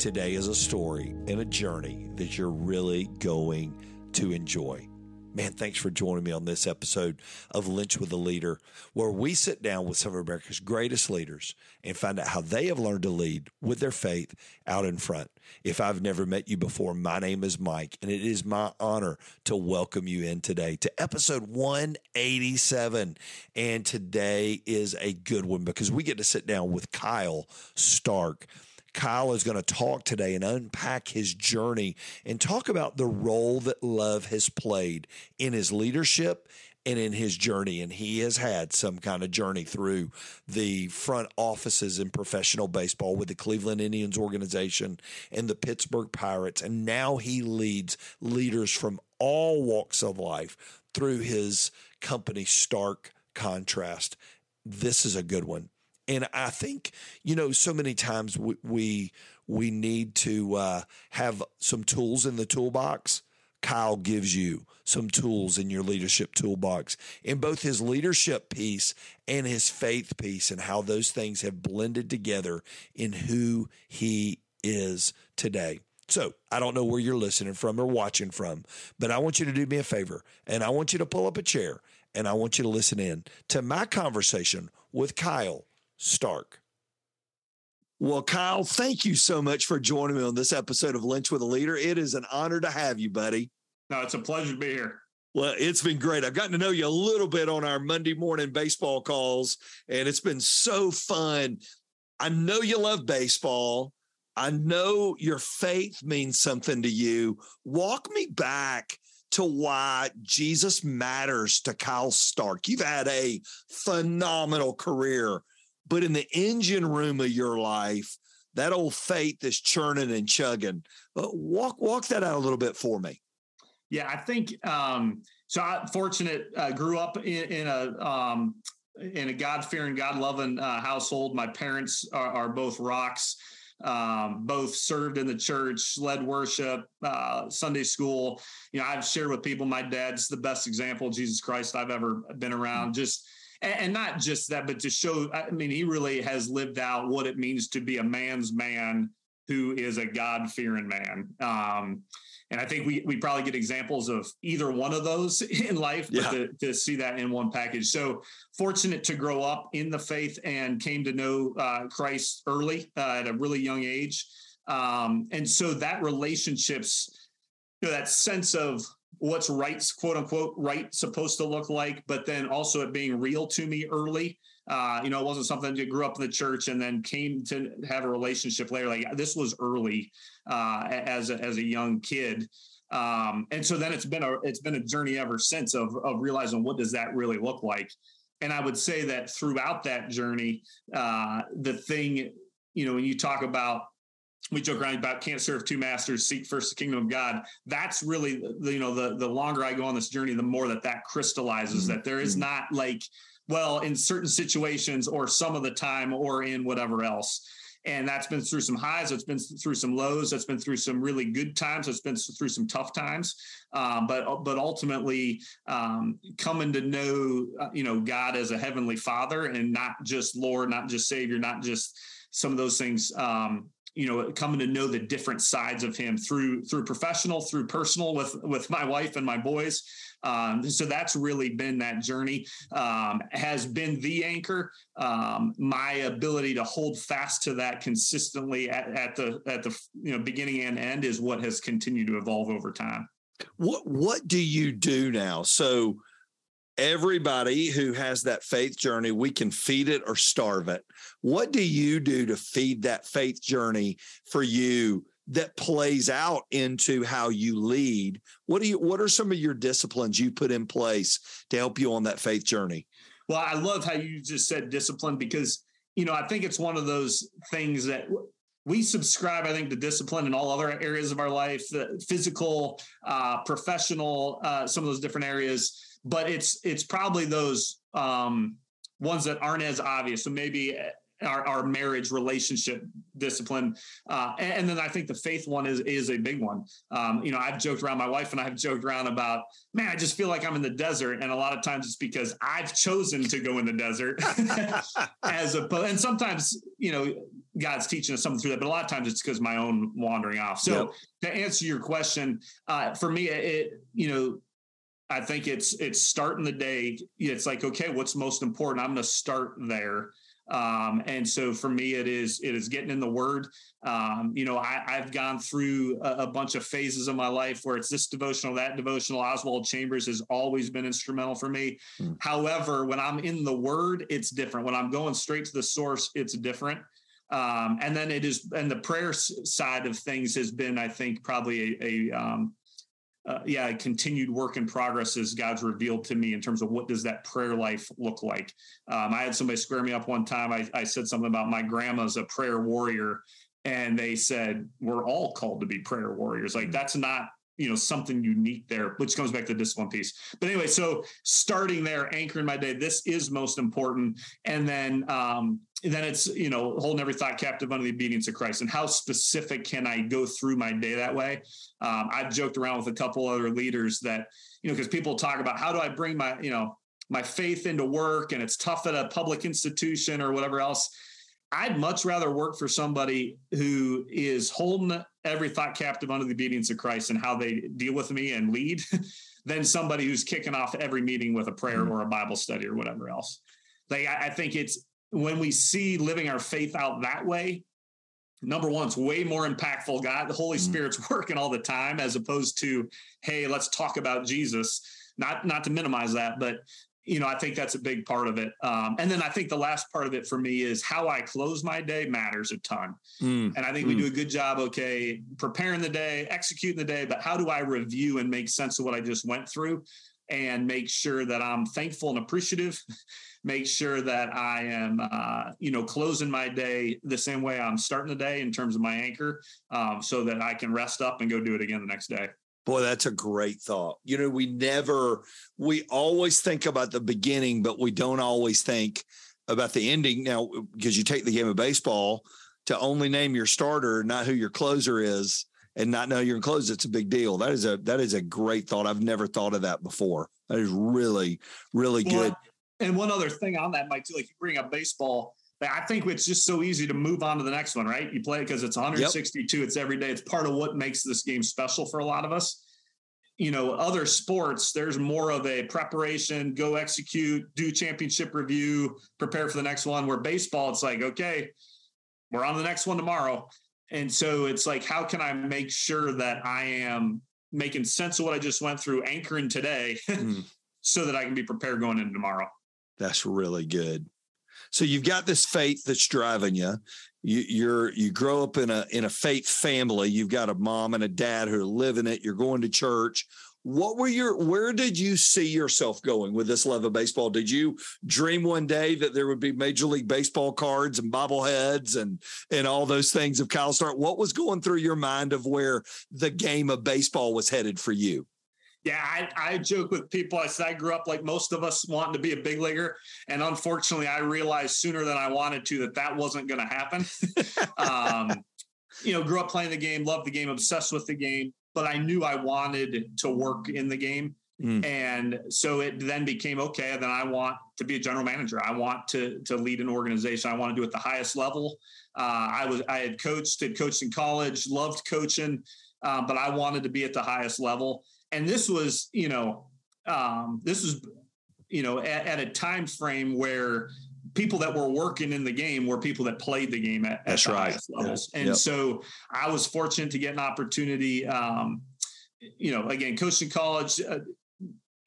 Today is a story and a journey that you're really going to enjoy. Man, thanks for joining me on this episode of Linch with a Leader, where we sit down with some of America's greatest leaders and find out how they have learned to lead with their faith out in front. If I've never met you before, my name is Mike, and it is my honor to welcome you in today to episode 187. And today is a good one because we get to sit down with Kyle Stark. Kyle is going to talk today and unpack his journey and talk about the role that love has played in his leadership and in his journey. And he has had some kind of journey through the front offices in professional baseball with the Cleveland Indians organization and the Pittsburgh Pirates. And now he leads leaders from all walks of life through his company, Stark Contrast. This is a good one and I think you know so many times we we, we need to uh, have some tools in the toolbox. Kyle gives you some tools in your leadership toolbox in both his leadership piece and his faith piece, and how those things have blended together in who he is today. So I don't know where you're listening from or watching from, but I want you to do me a favor and I want you to pull up a chair and I want you to listen in to my conversation with Kyle Stark. Well, Kyle, thank you so much for joining me on this episode of Linch with a Leader. It is an honor to have you, buddy. No, it's a pleasure to be here. Well, it's been great. I've gotten to know you a little bit on our Monday morning baseball calls, and it's been so fun. I know you love baseball. I know your faith means something to you. Walk me back to why Jesus matters to Kyle Stark. You've had a phenomenal career but in the engine room of your life, that old faith is churning and chugging. Uh, walk walk that out a little bit for me. Yeah, I think um, so. I fortunate uh, grew up in, in a um, in a God fearing, God loving uh, household. My parents are, are both rocks. Um, both served in the church, led worship, uh, Sunday school. You know, I've shared with people. My dad's the best example of Jesus Christ I've ever been around. Just and not just that, but to show, I mean, he really has lived out what it means to be a man's man who is a God fearing man. Um, and I think we we probably get examples of either one of those in life, but yeah. to, to, see that in one package. So fortunate to grow up in the faith and came to know uh, Christ early uh, at a really young age. Um, and so that relationships, you know, that sense of what's right, quote unquote, right supposed to look like, but then also it being real to me early. Uh, you know, it wasn't something that grew up in the church and then came to have a relationship later. Like this was early uh, as a, as a young kid. Um, and so then it's been a it's been a journey ever since of of realizing what does that really look like. And I would say that throughout that journey, uh, the thing, you know, when you talk about we joke around about can't serve two masters seek first the kingdom of god that's really the, you know the the longer i go on this journey the more that that crystallizes mm-hmm. that there is mm-hmm. not like well in certain situations or some of the time or in whatever else and that's been through some highs it's been through some lows it's been through some really good times it's been through some tough times um, but but ultimately um, coming to know uh, you know god as a heavenly father and not just lord not just savior not just some of those things um, you know coming to know the different sides of him through through professional through personal with with my wife and my boys. Um, so that's really been that journey um, has been the anchor. Um, my ability to hold fast to that consistently at, at the at the you know beginning and end is what has continued to evolve over time. What what do you do now? So everybody who has that faith journey, we can feed it or starve it. What do you do to feed that faith journey for you that plays out into how you lead? What do you what are some of your disciplines you put in place to help you on that faith journey? Well, I love how you just said discipline because you know, I think it's one of those things that we subscribe, I think, to discipline in all other areas of our life, the physical, uh, professional, uh, some of those different areas. But it's it's probably those um, ones that aren't as obvious. So maybe our, our marriage relationship discipline. Uh, and, and, then I think the faith one is is a big one. Um, you know, I've joked around, my wife and I have joked around about, man, I just feel like I'm in the desert. And a lot of times it's because I've chosen to go in the desert as a, and sometimes, you know, God's teaching us something through that, but a lot of times it's because my own wandering off. So yep. to answer your question, uh, for me, it, you know, I think it's it's starting the day. It's like, okay, what's most important? I'm going to start there. Um, and so for me, it is it is getting in the Word. Um, you know, I, have gone through a, a, bunch of phases of my life where it's this devotional, that devotional. Oswald Chambers has always been instrumental for me. Mm. However, when I'm in the Word, it's different. When I'm going straight to the source, it's different. Um, and then it is, and the prayer side of things has been, I think, probably a, a um, uh, yeah, continued work in progress as God's revealed to me in terms of what does that prayer life look like. Um, I had somebody square me up one time. I, I said something about my grandma's a prayer warrior, and they said we're all called to be prayer warriors. Like mm. that's not you know something unique there which comes back to the discipline piece but anyway so starting there anchoring my day this is most important and then um then it's you know holding every thought captive under the obedience of christ and how specific can i go through my day that way um, i've joked around with a couple other leaders that you know because people talk about how do i bring my you know my faith into work and it's tough at a public institution or whatever else I'd much rather work for somebody who is holding every thought captive under the obedience of Christ and how they deal with me and lead than somebody who's kicking off every meeting with a prayer mm-hmm. or a Bible study or whatever else. Like, I, I think it's when we see living our faith out that way, number one, it's way more impactful. God, the Holy mm-hmm. Spirit's working all the time, as opposed to, hey, let's talk about Jesus. Not not to minimize that, but you know, I think that's a big part of it. Um, and then I think the last part of it for me is how I close my day matters a ton. Mm, and I think mm. we do a good job, okay, preparing the day, executing the day, but how do I review and make sense of what I just went through and make sure that I'm thankful and appreciative? make sure that I am, uh, you know, closing my day the same way I'm starting the day in terms of my anchor um, so that I can rest up and go do it again the next day. Boy, that's a great thought. You know, we never, we always think about the beginning, but we don't always think about the ending. Now, because you take the game of baseball to only name your starter, not who your closer is, and not know your closer, it's a big deal. That is a that is a great thought. I've never thought of that before. That is really, really good. And one other thing on that, Mike, too, like you bring up baseball. I think it's just so easy to move on to the next one, right? You play it because it's 162. Yep. It's every day. It's part of what makes this game special for a lot of us. You know, other sports, there's more of a preparation, go execute, do championship review, prepare for the next one. Where baseball, it's like, okay, we're on the next one tomorrow. And so it's like, how can I make sure that I am making sense of what I just went through, anchoring today, mm. so that I can be prepared going into tomorrow? That's really good. So you've got this faith that's driving you. You you're you grow up in a in a faith family. You've got a mom and a dad who are living it. You're going to church. What were your where did you see yourself going with this love of baseball? Did you dream one day that there would be major league baseball cards and bobbleheads and and all those things of Kyle Stark? What was going through your mind of where the game of baseball was headed for you? Yeah, I, I joke with people. I said I grew up like most of us wanting to be a big leaguer, and unfortunately, I realized sooner than I wanted to that that wasn't going to happen. um, you know, grew up playing the game, loved the game, obsessed with the game, but I knew I wanted to work in the game. Mm. And so it then became okay. Then I want to be a general manager. I want to to lead an organization. I want to do it at the highest level. Uh, I was I had coached, had coached in college, loved coaching, uh, but I wanted to be at the highest level and this was you know um, this was you know at, at, a time frame where people that were working in the game were people that played the game at, That's at right. levels and yep. so i was fortunate to get an opportunity um, you know again coaching college uh,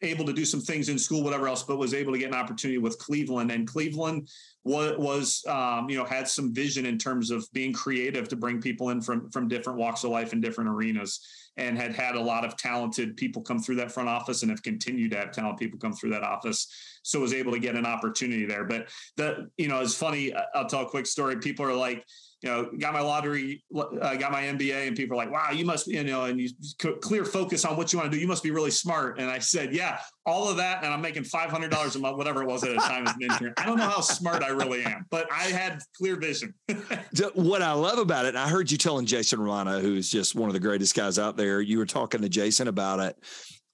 able to do some things in school whatever else but was able to get an opportunity with cleveland and cleveland was, was um, you know had some vision in terms of being creative to bring people in from from different walks of life and different arenas and had had a lot of talented people come through that front office and have continued to have talented people come through that office so was able to get an opportunity there. But the you know it's funny i'll tell a quick story. People are like you know, got my lottery, uh, got my MBA, and people are like, "Wow, you must," you know, and you clear focus on what you want to do. You must be really smart. And I said, "Yeah, all of that." And I'm making five hundred dollars a month, whatever it was at a time as an intern. I don't know how smart I really am, but I had clear vision. what I love about it, I heard you telling Jason Romano, who's just one of the greatest guys out there. You were talking to Jason about it,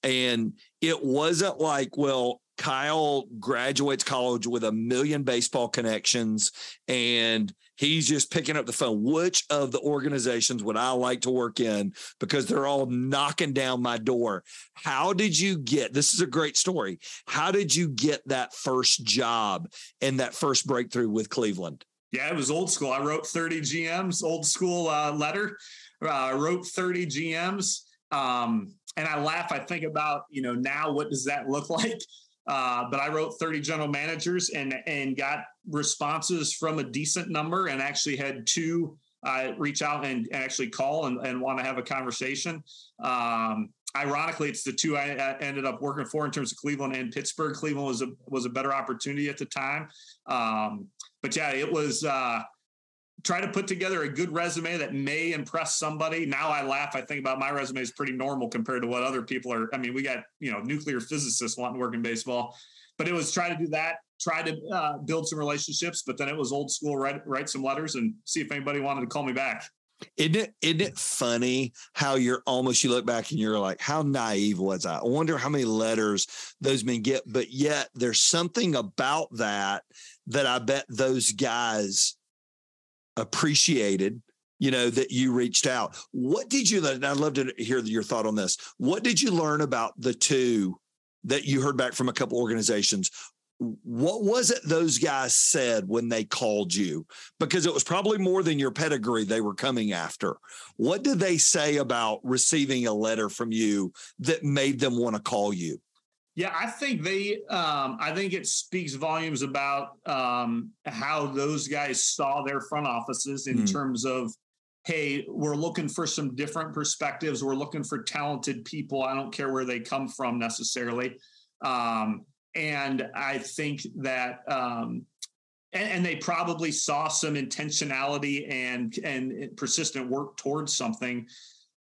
and it wasn't like, well, Kyle graduates college with a million baseball connections and he's just picking up the phone. Which of the organizations would I like to work in? Because they're all knocking down my door. How did you get this? Is a great story. How did you get that first job and that first breakthrough with Cleveland? Yeah, it was old school. I wrote 30 GMs, old school uh, letter. Uh, wrote 30 GMs. Um, and I laugh. I think about, you know, now what does that look like? Uh, but I wrote 30 general managers and and got responses from a decent number and actually had two uh, reach out and, and actually call and, and want to have a conversation. Um, ironically, it's the two I, I, ended up working for in terms of Cleveland and Pittsburgh. Cleveland was a was a better opportunity at the time. Um, but yeah, it was. Uh, try to put together a good resume that may impress somebody. Now I laugh. I think about my resume is pretty normal compared to what other people are. I mean, we got, you know, nuclear physicists wanting to work in baseball, but it was try to do that, try to uh, build some relationships, but then it was old school, write, write some letters and see if anybody wanted to call me back. Isn't it, isn't it funny how you're almost, you look back and you're like, how naive was I? I wonder how many letters those men get, but yet there's something about that that I bet those guys appreciated you know that you reached out. What did you learn? i'd love to hear your thought on this. What did you learn about the two that you heard back from a couple organizations? What was it those guys said when they called you? Because it was probably more than your pedigree they were coming after. What did they say about receiving a letter from you that made them want to call you yeah, I think they. Um, I think it speaks volumes about um, how those guys saw their front offices in mm. terms of, hey, we're looking for some different perspectives. We're looking for talented people. I don't care where they come from necessarily. Um, and I think that, um, and, and, they probably saw some intentionality and and persistent work towards something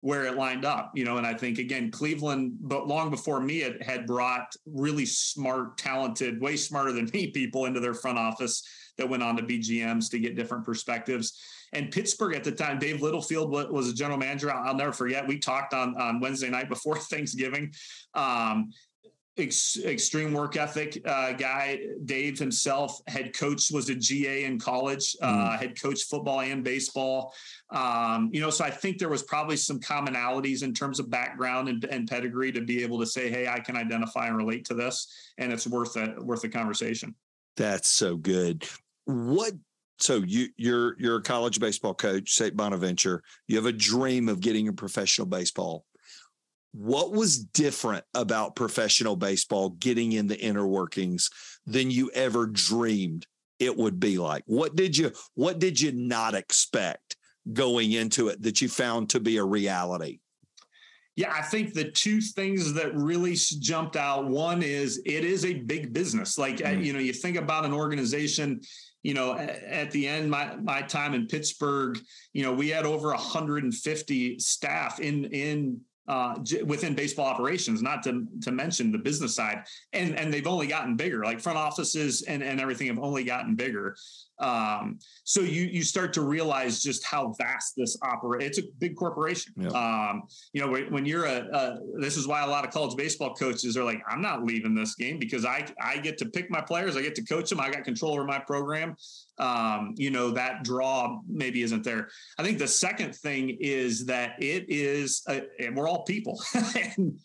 where it lined up, you know, and I think again, Cleveland, but long before me, it had brought really smart, talented, way smarter than me people into their front office that went on to BGMs to get different perspectives. And Pittsburgh at the time, Dave Littlefield was a general manager. I'll, never forget. We talked on on Wednesday night before Thanksgiving. Um, ex- extreme work ethic uh, guy. Dave himself, head coach, was a GA in college, uh, mm. head coach football and baseball. Um, you know, so I think there was probably some commonalities in terms of background and, and, pedigree to be able to say, "Hey, I can identify and relate to this, and it's worth a worth a conversation." That's so good. What so you you're you're a college baseball coach, St. Bonaventure. You have a dream of getting a professional baseball what was different about professional baseball getting in the inner workings than you ever dreamed it would be like? What did you what did you not expect going into it that you found to be a reality? Yeah, I think the two things that really jumped out one is it is a big business. Like, mm. you know, you think about an organization, you know, at the end, my, my time in Pittsburgh, you know, we had over 150 staff in, in uh, within baseball operations, not to, to mention the business side. And, and they've only gotten bigger, like front offices and, and everything have only gotten bigger. Um, so you you start to realize just how vast this operates. It's a big corporation. Yep. Um, you know, when you're a, a, this is why a lot of college baseball coaches are like, I'm not leaving this game because I I get to pick my players, I get to coach them, I got control over my program. Um, you know, that draw maybe isn't there. I think the second thing is that it is, a, and we're all people. and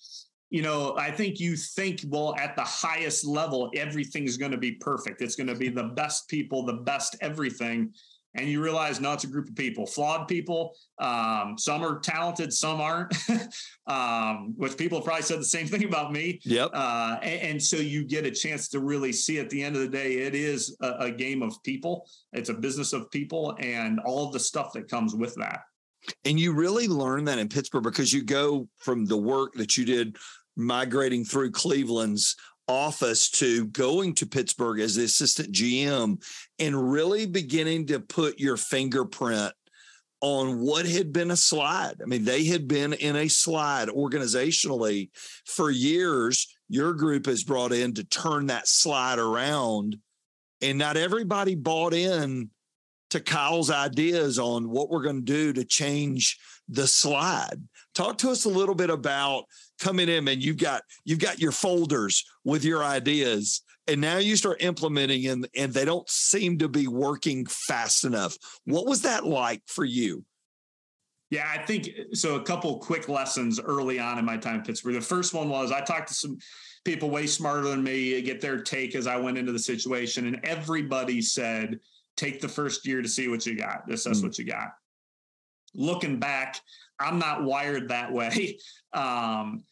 you know, I think you think, well, at the highest level, everything's going to be perfect. It's going to be the best people, the best everything. and you realize no, it's a group of people, flawed people. Um, some are talented, some aren't. um, which people have probably said the same thing about me. Yep. Uh, and, and, so you get a chance to really see at the end of the day, it is a, a game of people. It's a business of people, and all the stuff that comes with that. And you really learn that in Pittsburgh because you go from the work that you did migrating through Cleveland's office to going to Pittsburgh as the assistant GM and really beginning to put your fingerprint on what had been a slide. I mean, they had been in a slide organizationally for years. Your group has brought in to turn that slide around. And not everybody bought in to Kyle's ideas on what we're going to do to change the slide. Talk to us a little bit about coming in and you've got you've got your folders with your ideas. And now you start implementing and and they don't seem to be working fast enough. What was that like for you? Yeah i think so a couple quick lessons early on in my time in pittsburgh. The first one was i talked to some people way smarter than me get their take as i went into the situation and everybody said take the first year to see what you got. Assess mm. what you got. Looking back i'm not wired that way. Um,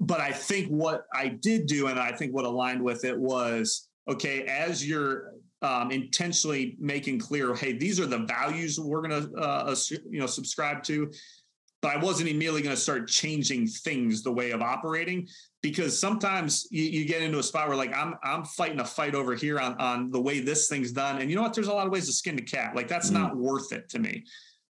but I think what I did do, and I think what aligned with it was okay, as you're um, intentionally making clear, hey, these are the values we're going to, uh, you know, subscribe to. But I wasn't immediately going to start changing things the way of operating because sometimes you, you, get into a spot where like I'm I'm fighting a fight over here on on the way this thing's done, and you know what? There's a lot of ways to skin the cat. Like that's mm. not worth it to me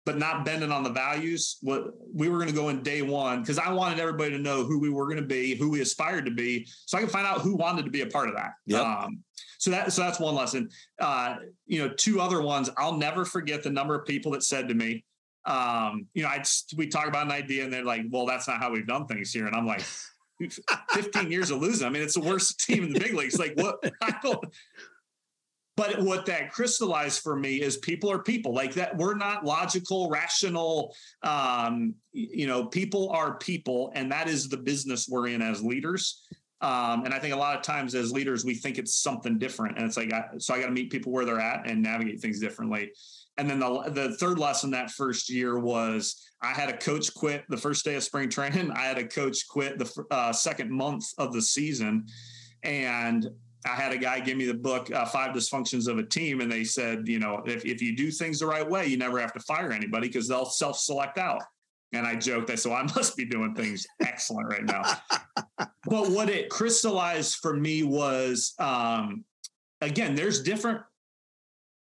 but not bending on the values. What we were going to go in day one because I wanted everybody to know who we were going to be, who we aspired to be, so I could find out who wanted to be a part of that. Yep. Um, so that so that's one lesson. Uh, you know, two other ones. I'll never forget the number of people that said to me, um, you know, I we talk about an idea and they're like, "Well, that's not how we've done things here," and I'm like. 15 years of losing. I mean, it's the worst team in the big leagues. Like, what? I don't, but what that crystallized for me is people are people like that. We're not logical, rational. Um, you know, people are people, and that is the business we're in as leaders. Um, and I think a lot of times as leaders, we think it's something different, and it's like, so I got to meet people where they're at and navigate things differently. And then the the third lesson that first year was I had a coach quit the first day of spring training. I had a coach quit the uh, second month of the season, and I had a guy give me the book, uh, Five Dysfunctions of a Team, and they said, you know, if, if you do things the right way, you never have to fire anybody because they'll self select out. And I joked, I said, well, I must be doing things excellent right now. but what it crystallized for me was, um, again, there's different.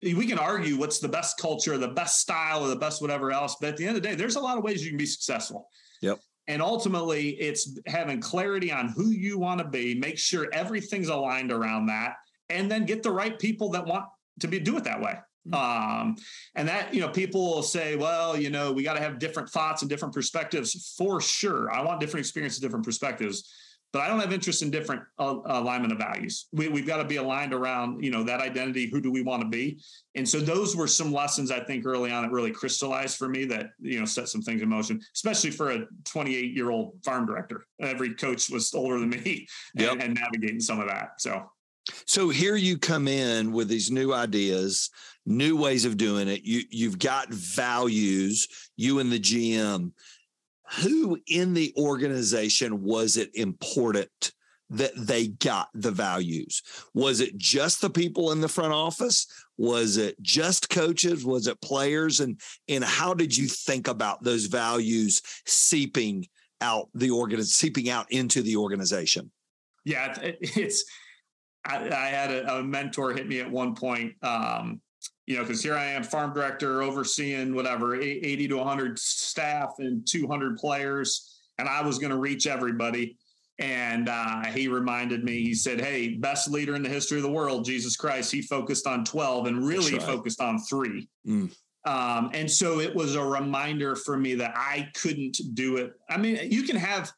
We can argue what's the best culture, the best style, or the best whatever else. But at the end of the day, there's a lot of ways you can be successful. Yep. And ultimately, it's having clarity on who you want to be, make sure everything's aligned around that, and then get the right people that want to be do it that way. Mm-hmm. Um, and that, you know, people will say, well, you know, we got to have different thoughts and different perspectives for sure. I want different experiences, different perspectives but I don't have interest in different uh, alignment of values. We, have got to be aligned around, you know, that identity. Who do we want to be? And so those were some lessons I think early on that really crystallized for me that, you know, set some things in motion, especially for a 28 year old farm director. Every coach was older than me yep. and, and navigating some of that. So so here you come in with these new ideas, new ways of doing it. You you've got values, you and the GM who in the organization was it important that they got the values? Was it just the people in the front office? Was it just coaches? Was it players? And and how did you think about those values seeping out the organ seeping out into the organization? Yeah, it's. I, I had a, a, mentor hit me at one point. Um, you know, because here I am, farm director, overseeing whatever, 80 to 100 staff and 200 players, and I was going to reach everybody. And uh, he reminded me, he said, Hey, best leader in the history of the world, Jesus Christ, he focused on 12 and really right. focused on three. Mm. Um, and so it was a reminder for me that I couldn't do it. I mean, you can have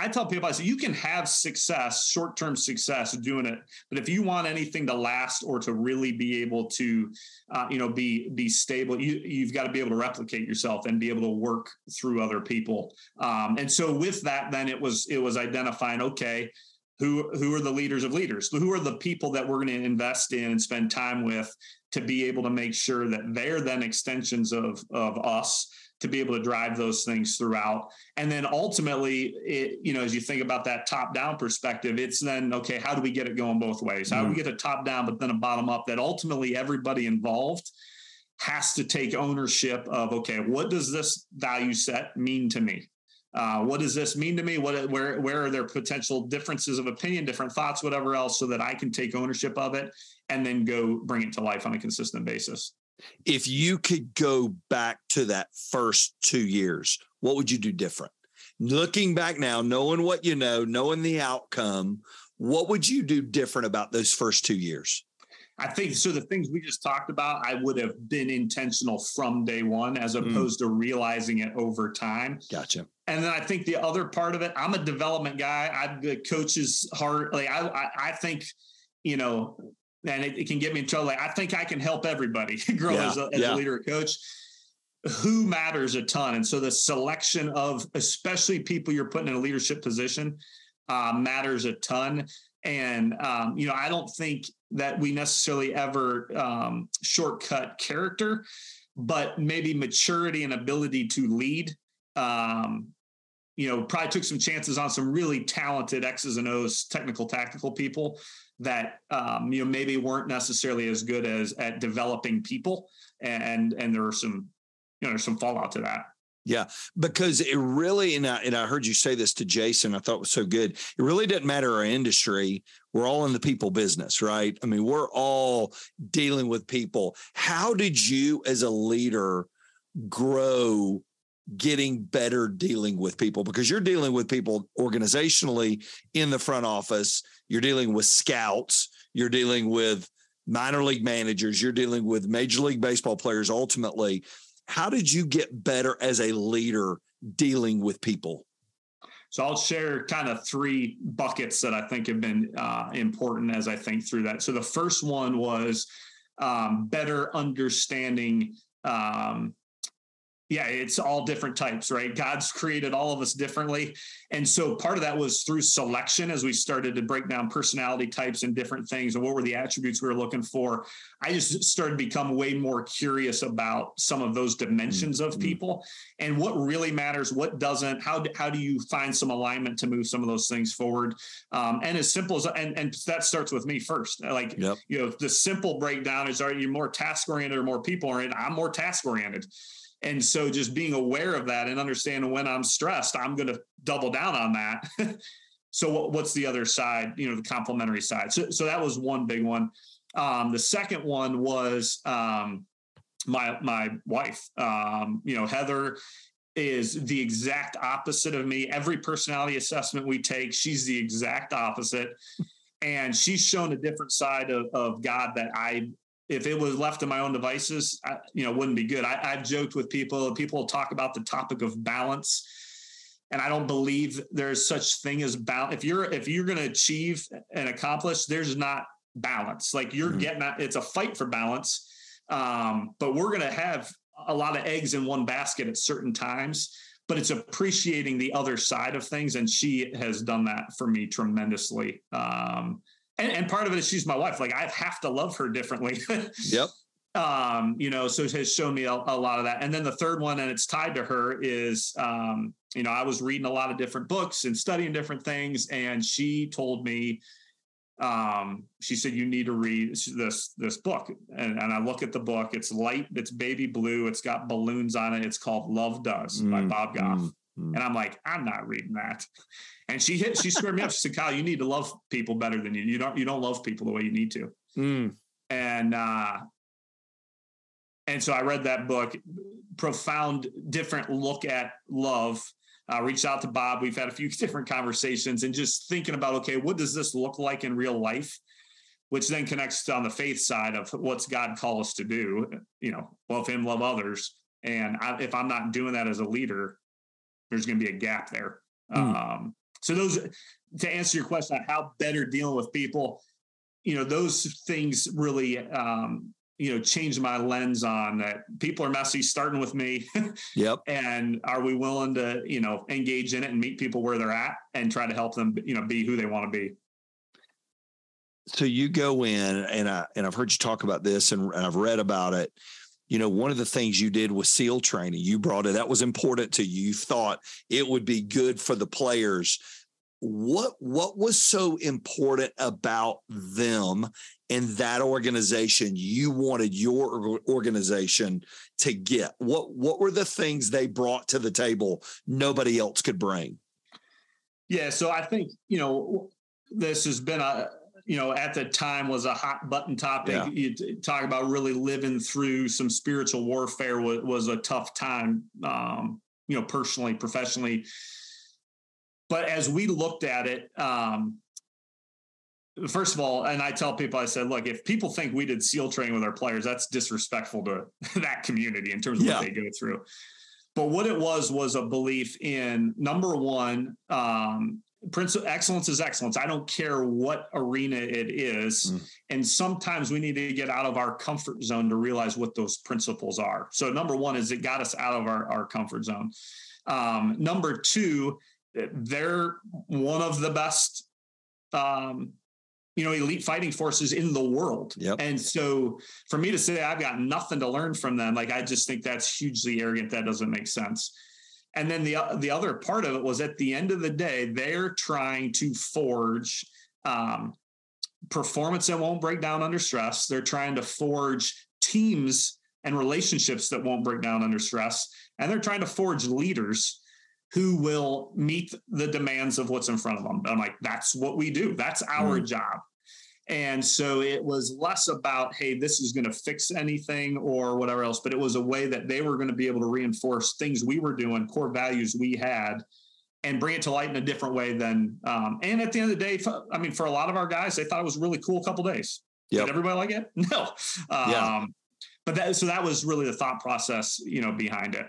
I tell people, I say, you can have success, short term success doing it, but if you want anything to last or to really be able to, uh, you know, be be stable, you you've got to be able to replicate yourself and be able to work through other people. Um, and so with that, then it was it was identifying, okay, who who are the leaders of leaders who are the people that we're going to invest in and spend time with to be able to make sure that they're then extensions of of us to be able to drive those things throughout. And then ultimately it you know as you think about that top down perspective it's then okay how do we get it going both ways? How do we mm-hmm. get a top down but then a bottom up that ultimately everybody involved has to take ownership of okay what does this value set mean to me? Uh, what does this mean to me? What where where are there potential differences of opinion different thoughts whatever else so that i can take ownership of it and then go bring it to life on a consistent basis if you could go back to that first two years what would you do different looking back now knowing what you know knowing the outcome what would you do different about those first two years I think so. The things we just talked about, I would have been intentional from day one as mm. opposed mm. to realizing it over time. Gotcha. And then I think the other part of it, I'm a development guy. I'm the coach's heart. Like I, I, I think, you know, and it, it, can get me in trouble. Like I think I can help everybody grow yeah. as, a, as yeah. a leader, a coach. Who matters a ton, and so the selection of, especially people you're putting in a leadership position, uh, matters a ton. And um, you know, I don't think that we necessarily ever um, shortcut character, but maybe maturity and ability to lead. Um, you know, probably took some chances on some really talented X's and O's, technical, tactical people that um, you know maybe weren't necessarily as good as at developing people, and and there were some you know there's some fallout to that. Yeah, because it really, and I, and I heard you say this to Jason, I thought was so good. It really doesn't matter our industry. We're all in the people business, right? I mean, we're all dealing with people. How did you, as a leader, grow getting better dealing with people? Because you're dealing with people organizationally in the front office, you're dealing with scouts, you're dealing with minor league managers, you're dealing with major league baseball players ultimately how did you get better as a leader dealing with people? So I'll share kind of three buckets that I think have been uh, important as I think through that. So the first one was um, better understanding um, yeah, it's all different types, right? God's created all of us differently. And so part of that was through selection as we started to break down personality types and different things and what were the attributes we were looking for. I just started to become way more curious about some of those dimensions mm-hmm. of people and what really matters, what doesn't, how do, how do you find some alignment to move some of those things forward? Um, and as simple as, and, and that starts with me first. Like, yep. you know, the simple breakdown is, are you more task oriented or more people oriented? I'm more task oriented. And so just being aware of that and understanding when I'm stressed, I'm going to double down on that. so what's the other side, you know, the complementary side. So, so that was one big one. Um, the second one was um, my, my wife, um, you know, Heather is the exact opposite of me. Every personality assessment we take, she's the exact opposite. And she's shown a different side of, of God that I if it was left to my own devices, I, you know, wouldn't be good. I, I've joked with people. People talk about the topic of balance, and I don't believe there's such thing as balance. If you're if you're going to achieve and accomplish, there's not balance. Like you're mm-hmm. getting, it's a fight for balance. Um, but we're going to have a lot of eggs in one basket at certain times. But it's appreciating the other side of things, and she has done that for me tremendously. Um, and, and part of it is she's my wife. Like I have to love her differently. yep. Um, you know, so it has shown me a, a, lot of that. And then the third one, and it's tied to her, is um, you know, I was reading a lot of different books and studying different things, and she told me, um, she said, you need to read this this book. And, and I look at the book. It's light. It's baby blue. It's got balloons on it. It's called Love Does mm, by Bob Goff. Mm, mm. And I'm like, I'm not reading that. And she hit, she squared me up. She said, Kyle, you need to love people better than you. You don't, you don't love people the way you need to. Mm. And, uh, and so I read that book, profound, different look at love. Uh, reached out to Bob. We've had a few different conversations and just thinking about, okay, what does this look like in real life? Which then connects on the faith side of what's God call us to do. You know, love Him, love others. And I, if I'm not doing that as a leader, there's going to be a gap there. Mm. Um, so those to answer your question on how better dealing with people, you know, those things really um, you know change my lens on that people are messy starting with me yep and are we willing to you know engage in it and meet people where they're at and try to help them you know be who they want to be so you go in and I and I've heard you talk about this and, and I've read about it. You know, one of the things you did was SEAL training. You brought it, that was important to you. You thought it would be good for the players. What what was so important about them and that organization you wanted your organization to get? What what were the things they brought to the table nobody else could bring? Yeah, so I think, you know, this has been a you know, at the time was a hot button topic. Yeah. You talk about really living through some spiritual warfare was, was a tough time, um, you know, personally, professionally. But as we looked at it, um, first of all, and I tell people, I said, look, if people think we did SEAL training with our players, that's disrespectful to that community in terms of yeah. what they go through. But what it was was a belief in number one, um, principle excellence is excellence. I don't care what arena it is. Mm. and sometimes we need to get out of our comfort zone to realize what those principles are. So number one is it got us out of our, our comfort zone. Um, number two they're one of the best um, you know elite fighting forces in the world. Yep. and so for me to say i've got nothing to learn from them like i just think that's hugely arrogant. That doesn't make sense and then the the other part of it was at the end of the day, they're trying to forge um, performance that won't break down under stress. They're trying to forge teams and relationships that won't break down under stress, and they're trying to forge leaders who will meet the demands of what's in front of them. I'm like, that's what we do. That's our mm. job. And so it was less about, hey, this is going to fix anything or whatever else, but it was a way that they were going to be able to reinforce things we were doing, core values we had, and bring it to light in a different way than. Um, and at the end of the day, I mean, for a lot of our guys, they thought it was really cool a couple days. Yep. Did everybody like it? No. Um, yeah. But that so that was really the thought process, you know, behind it.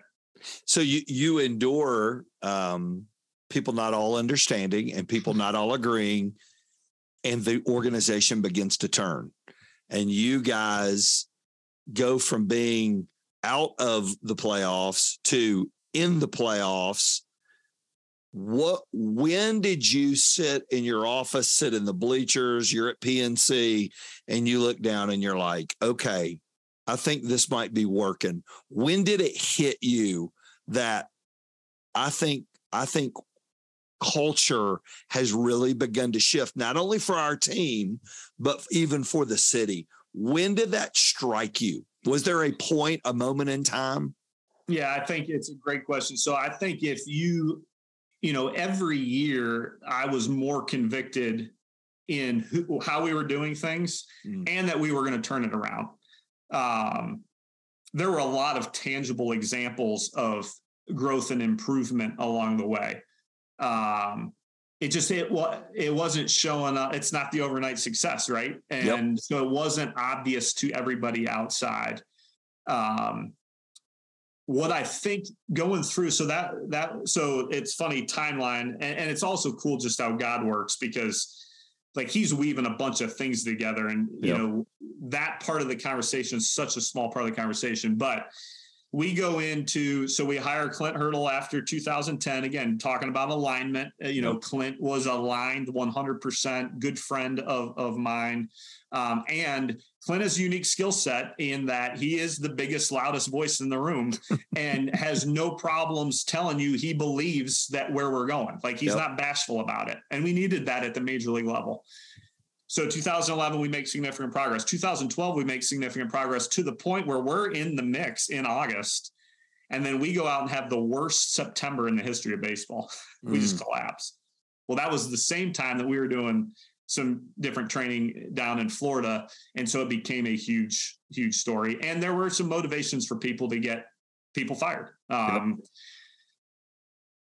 So you you endure um, people not all understanding and people not all agreeing and the organization begins to turn. And you guys go from being out of the playoffs to in the playoffs. What when did you sit in your office, sit in the bleachers, you're at PNC, and you look down and you're like, okay, I think this might be working. When did it hit you that I think I think culture has really begun to shift, not only for our team, but even for the city. When did that strike you? Was there a point, a moment in time? Yeah, I think it's a great question. So I think if you, you know, every year I was more convicted in who, how we were doing things mm. and that we were going to turn it around. Um, there were a lot of tangible examples of growth and improvement along the way um, it just it it wasn't showing up. It's not the overnight success, right? And yep. so it wasn't obvious to everybody outside. Um, what I think going through, so that that so it's funny timeline, and, and it's also cool just how God works because like he's weaving a bunch of things together, and you yep. know that part of the conversation is such a small part of the conversation, but we go into so we hire Clint Hurdle after 2010 again talking about alignment. Uh, you know Clint was aligned 100% good friend of of mine. Um, and Clint has a unique skill set in that he is the biggest loudest voice in the room and has no problems telling you he believes that where we're going. Like he's yep. not bashful about it. And we needed that at the major league level so 2011, we make significant progress. 2012, we make significant progress to the point where we're in the mix in August. And then we go out and have the worst September in the history of baseball. we mm. just collapse. Well, that was the same time that we were doing some different training down in Florida. And so it became a huge, huge story. And there were some motivations for people to get people fired. Um, yep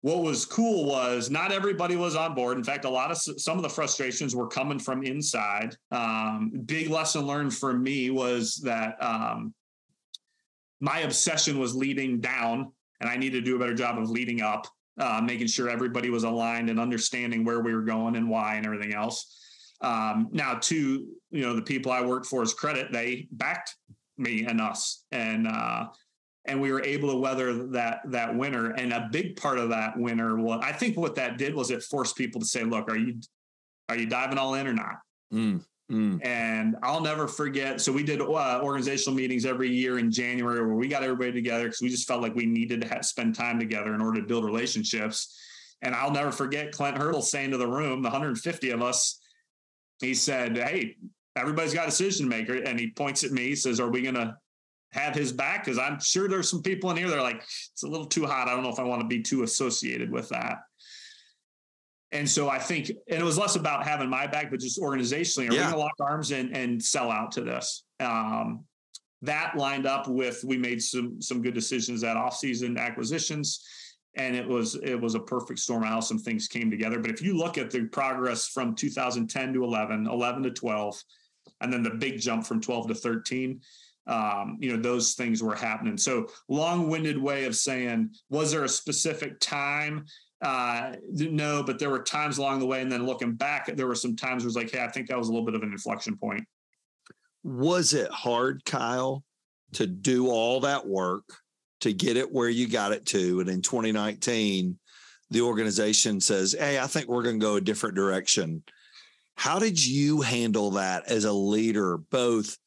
what was cool was not everybody was on board. In fact, a lot of some of the frustrations were coming from inside. Um, big lesson learned for me was that um, my obsession was leading down, and I needed to do a better job of leading up, uh, making sure everybody was aligned and understanding where we were going and why and everything else. Um, now, to you know, the people I worked for as credit, they backed me and us, and uh, and we were able to weather that that winter. And a big part of that winter, well, I think what that did was it forced people to say, "Look, are you are you diving all in or not?" Mm. Mm. And I'll never forget. So we did uh, organizational meetings every year in January where we got everybody together because we just felt like we needed to have, spend time together in order to build relationships. And I'll never forget Clint Hurdle saying to the room, the 150 of us, he said, Hey, everybody's got a decision maker. And he points at me, says, Are we going to have his back? Because I'm sure there's some people in here that are like, It's a little too hot. I don't know if I want to be too associated with that. And so I think, and it was less about having my back, but just organizationally, are yeah. we going to lock arms and, and sell out to this? Um, that lined up with we made some some good decisions at offseason acquisitions and it was it was a perfect storm how some things came together but if you look at the progress from 2010 to 11 11 to 12 and then the big jump from 12 to 13 um, you know those things were happening so long-winded way of saying was there a specific time uh, no but there were times along the way and then looking back there were some times where it was like hey i think that was a little bit of an inflection point was it hard kyle to do all that work to get it where you got it to. And in 2019, the organization says, Hey, I think we're going to go a different direction. How did you handle that as a leader, both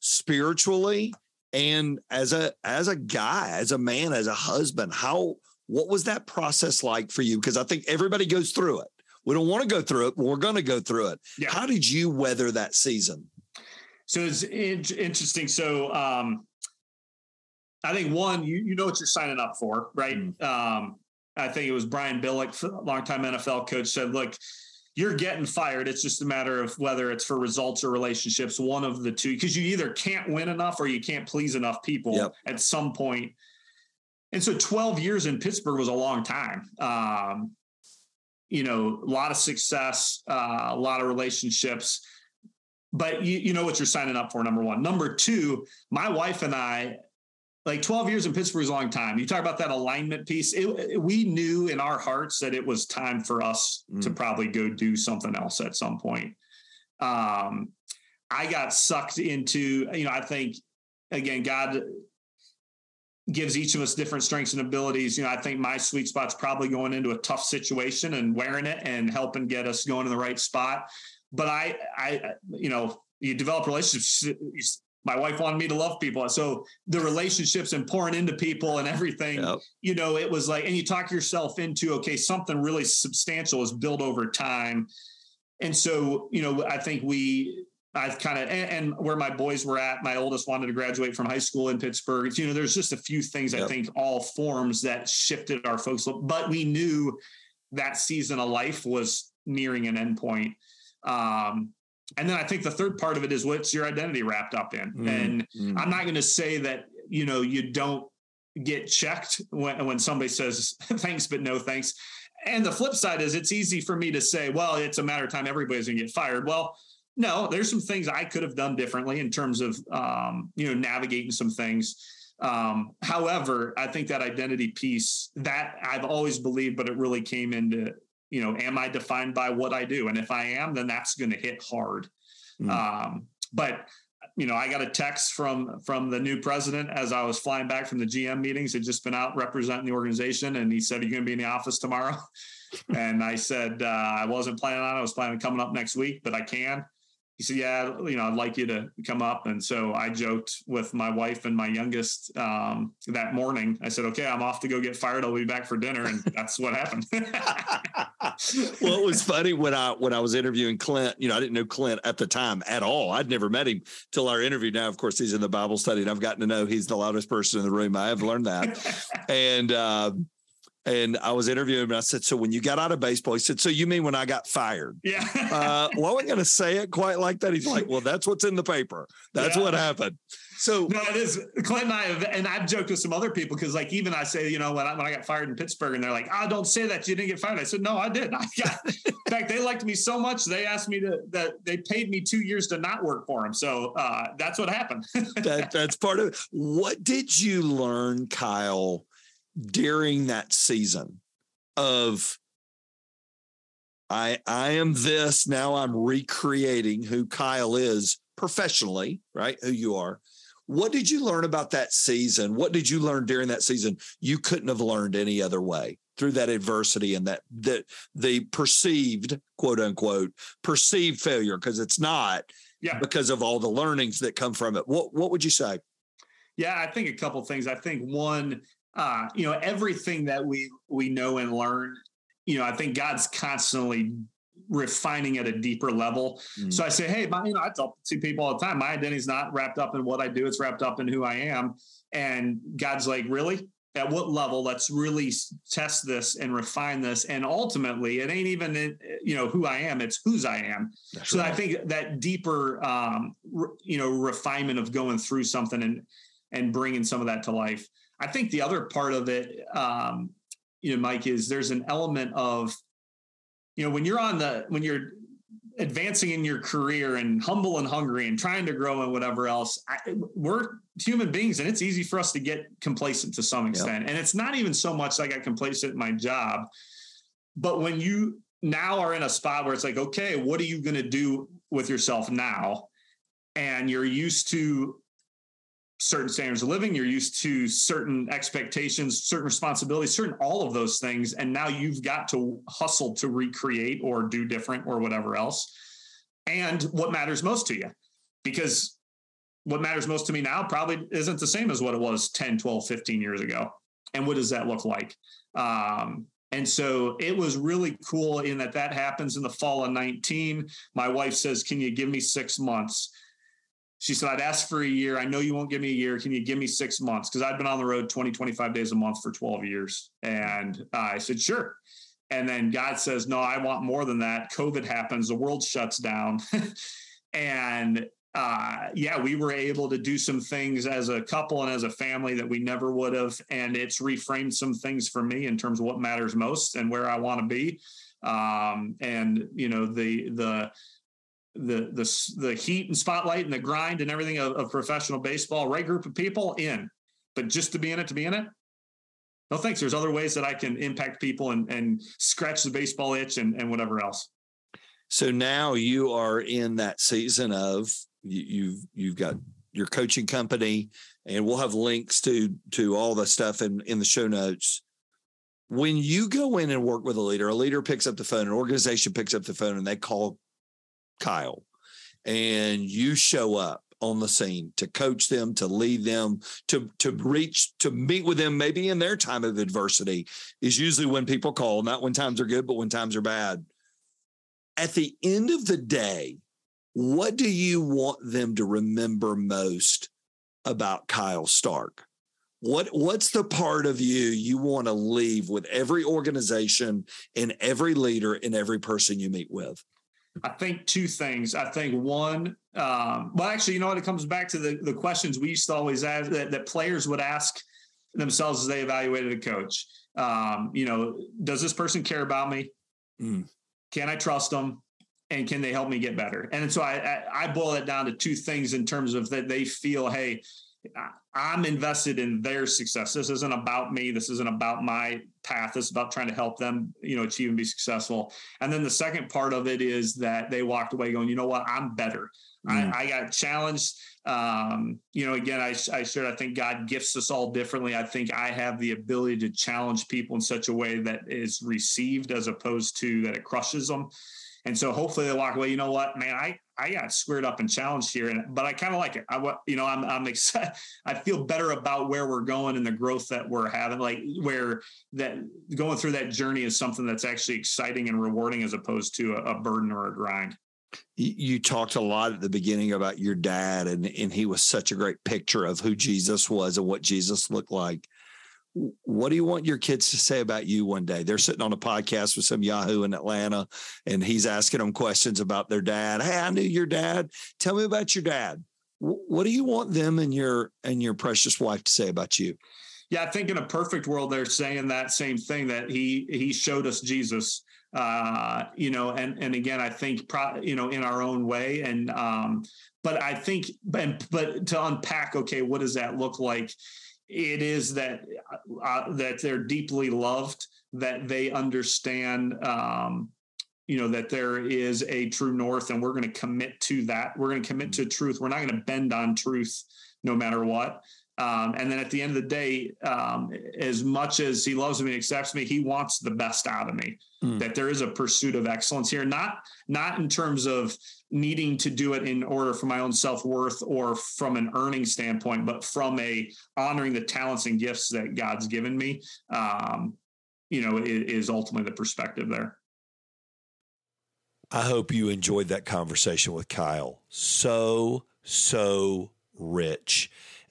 spiritually and as a as a guy, as a man, as a husband? How what was that process like for you? Because I think everybody goes through it. We don't want to go through it, but we're going to go through it. Yeah. How did you weather that season? So it's interesting. So um, I think one, you you know what you're signing up for, right? Mm. Um, I think it was Brian Billick, longtime NFL coach, said, "Look, you're getting fired. It's just a matter of whether it's for results or relationships. One of the two, because you either can't win enough or you can't please enough people yep. at some point." And so, 12 years in Pittsburgh was a long time. Um, you know, a lot of success, uh, a lot of relationships but you, you know what you're signing up for number one number two my wife and i like 12 years in Pittsburgh is a long time. You talk about that alignment piece. It, it, we knew in our hearts that it was time for us mm. to probably go do something else at some point. Um, I got sucked into, you know, I think again, God gives each of us different strengths and abilities. You know, I think my sweet spot's probably going into a tough situation and wearing it and helping get us going in the right spot. But I, I, you know, you develop relationships my wife wanted me to love people. So the relationships and pouring into people and everything, yep. you know, it was like, and you talk yourself into, okay, something really substantial is built over time. And so, you know, I think we, I've kind of, and, and, where my boys were at, my oldest wanted to graduate from high school in Pittsburgh. You know, there's just a few things yep. I think all forms that shifted our folks, but we knew that season of life was nearing an endpoint. Um, and then I think the third part of it is what's your identity wrapped up in. Mm, and mm. I'm not going to say that, you know, you don't get checked when, when somebody says thanks, but no thanks. And the flip side is it's easy for me to say, well, it's a matter of time everybody's going to get fired. Well, no, there's some things I could have done differently in terms of, um, you know, navigating some things. Um, however, I think that identity piece that I've always believed, but it really came into you know, am I defined by what I do? And if I am, then that's going to hit hard. Mm. Um, but you know, I got a text from from the new president as I was flying back from the GM meetings. Had just been out representing the organization, and he said, "Are you going to be in the office tomorrow?" and I said, uh, "I wasn't planning on. it. I was planning on coming up next week, but I can." He said, "Yeah, you know, I'd like you to come up." And so I joked with my wife and my youngest um, that morning. I said, "Okay, I'm off to go get fired. I'll be back for dinner," and that's what happened. well, it was funny when I when I was interviewing Clint. You know, I didn't know Clint at the time at all. I'd never met him till our interview. Now, of course, he's in the Bible study, and I've gotten to know he's the loudest person in the room. I have learned that, and. Uh, and I was interviewing him and I said, So when you got out of baseball, he said, So you mean when I got fired? Yeah. uh, well, we're going to say it quite like that. He's like, Well, that's what's in the paper. That's yeah. what happened. So no, it is. Clint and I have, and I've joked with some other people because, like, even I say, you know, when I, when I got fired in Pittsburgh, and they're like, "Oh, don't say that you didn't get fired." I said, "No, I did. I got, in fact, they liked me so much they asked me to that they paid me two years to not work for them. So uh, that's what happened. that, that's part of it. What did you learn, Kyle, during that season? of I I am this now I'm recreating who Kyle is professionally, right? Who you are. What did you learn about that season? What did you learn during that season you couldn't have learned any other way through that adversity and that that the perceived quote unquote perceived failure because it's not yeah. because of all the learnings that come from it. What what would you say? Yeah, I think a couple things. I think one, uh, you know, everything that we we know and learn, you know, I think God's constantly refining at a deeper level. Mm. So I say, hey, my, you know, I tell to people all the time, my identity's not wrapped up in what I do; it's wrapped up in who I am. And God's like, really? At what level? Let's really test this and refine this. And ultimately, it ain't even eh, you know who I am; it's whose I am. That's so right. I think that deeper, um, re, you know, refinement of going through something and and bringing some of that to life. I think the other part of it, um, you know, Mike, is there's an element of you know when you're on the when you're advancing in your career and humble and hungry and trying to grow and whatever else I, we're human beings and it's easy for us to get complacent to some extent yep. and it's not even so much like i complacent in my job but when you now are in a spot where it's like okay what are you going to do with yourself now and you're used to certain standards of living, you're used to certain expectations, certain responsibilities, certain all of those things. And now you've got to hustle to recreate or do different or whatever else. And what matters most to you? Because what matters most to me now probably isn't the same as what it was 10, 12, 15 years ago. And what does that look like? Um, and so it was really cool in that that happens in the fall of 19. My wife says, Can you give me six months? She said, I'd ask for a year. I know you won't give me a year. Can you give me six months? Because I've been on the road 20, 25 days a month for 12 years. And uh, I said, sure. And then God says, no, I want more than that. COVID happens, the world shuts down. and uh, yeah, we were able to do some things as a couple and as a family that we never would have. And it's reframed some things for me in terms of what matters most and where I want to be. Um, and you know, the, the, the the the heat and spotlight and the grind and everything of, of, professional baseball. Right group of people in, but just to be in it, to be in it. No thanks. There's other ways that I can impact people and and scratch the baseball itch and and whatever else. So now you are in that season of you, you've you've got your coaching company, and we'll have links to to all the stuff in in the show notes when you go in and work with a leader, a leader picks up the phone, an organization picks up the phone, and they call Kyle and you show up on the scene to coach them, to lead them, to to reach, to meet with them, maybe in their time of adversity, is usually when people call, not when times are good, but when times are bad. At the end of the day, what do you want them to remember most about Kyle Stark? What what's the part of you you want to leave with every organization and every leader and every person you meet with? I think two things. I think one, um, well, actually, you know what? It comes back to the, the questions we used to always ask that, that players would ask themselves as they evaluated a coach. Um, you know, does this person care about me? Mm. Can I trust them? And can they help me get better? And so I, I, I boil it down to two things in terms of that they feel, hey, I'm invested in their success. This isn't about me. This isn't about my path. This is about trying to help them, you know, achieve and be successful. And then the second part of it is that they walked away going, you know what, I'm better. Mm. I, I, got challenged. Um, you know, again, I, I shared, I think God gifts us all differently. I think I have the ability to challenge people in such a way that is received as opposed to that it crushes them. And so hopefully they walk away, you know what, man, I, I got squared up and challenged here, and but I kind of like it. I you know I'm I'm excited. I feel better about where we're going and the growth that we're having. Like where that going through that journey is something that's actually exciting and rewarding as opposed to a, a burden or a grind. You talked a lot at the beginning about your dad, and and he was such a great picture of who Jesus was and what Jesus looked like what do you want your kids to say about you one day? They're sitting on a podcast with some Yahoo in Atlanta, and he's asking them questions about their dad. Hey, I knew your dad. Tell me about your dad. What do you want them and your and your precious wife to say about you? Yeah, I think in a perfect world, they're saying that same thing that he he showed us Jesus. Uh, you know, and and again, I think pro, you know in our own way, and um, but I think, but but to unpack, okay, what does that look like? It is that uh, that they're deeply loved, that they understand, um, you know, that there is a true north, and we're going to commit to that. We're going to commit to truth. We're not going to bend on truth, no matter what. Um, and then at the end of the day, um, as much as he loves me and accepts me, he wants the best out of me. Mm. That there is a pursuit of excellence here, not not in terms of needing to do it in order for my own self worth or from an earning standpoint, but from a honoring the talents and gifts that God's given me. Um, you know, is, is ultimately the perspective there. I hope you enjoyed that conversation with Kyle. So, so rich.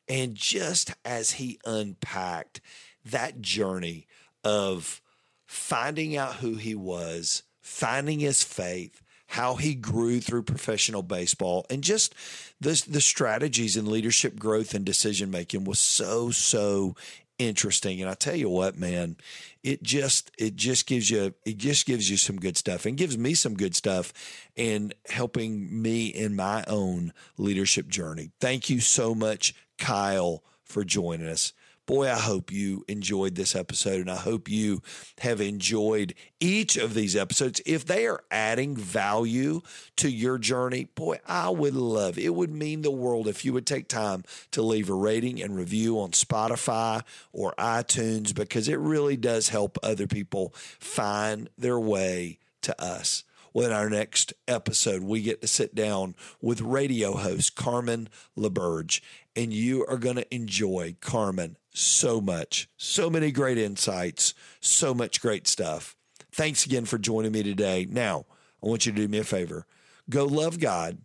And just as he unpacked that journey of finding out who he was, finding his faith, how he grew through professional baseball, and just the, the strategies in leadership growth and decision making was so, so interesting. And I tell you what, man, it just it just gives you it just gives you some good stuff and gives me some good stuff in helping me in my own leadership journey. Thank you so much, Kyle, for joining us. Boy, I hope you enjoyed this episode and I hope you have enjoyed each of these episodes. If they are adding value to your journey, boy, I would love it. would mean the world if you would take time to leave a rating and review on Spotify or iTunes because it really does help other people find their way to us. Well, in our next episode, we get to sit down with radio host Carmen LaBerge, and you are going to enjoy Carmen so much. So many great insights, so much great stuff. Thanks again for joining me today. Now, I want you to do me a favor go love God,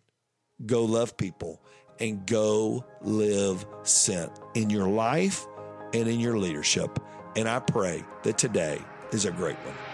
go love people, and go live sent in your life and in your leadership. And I pray that today is a great one.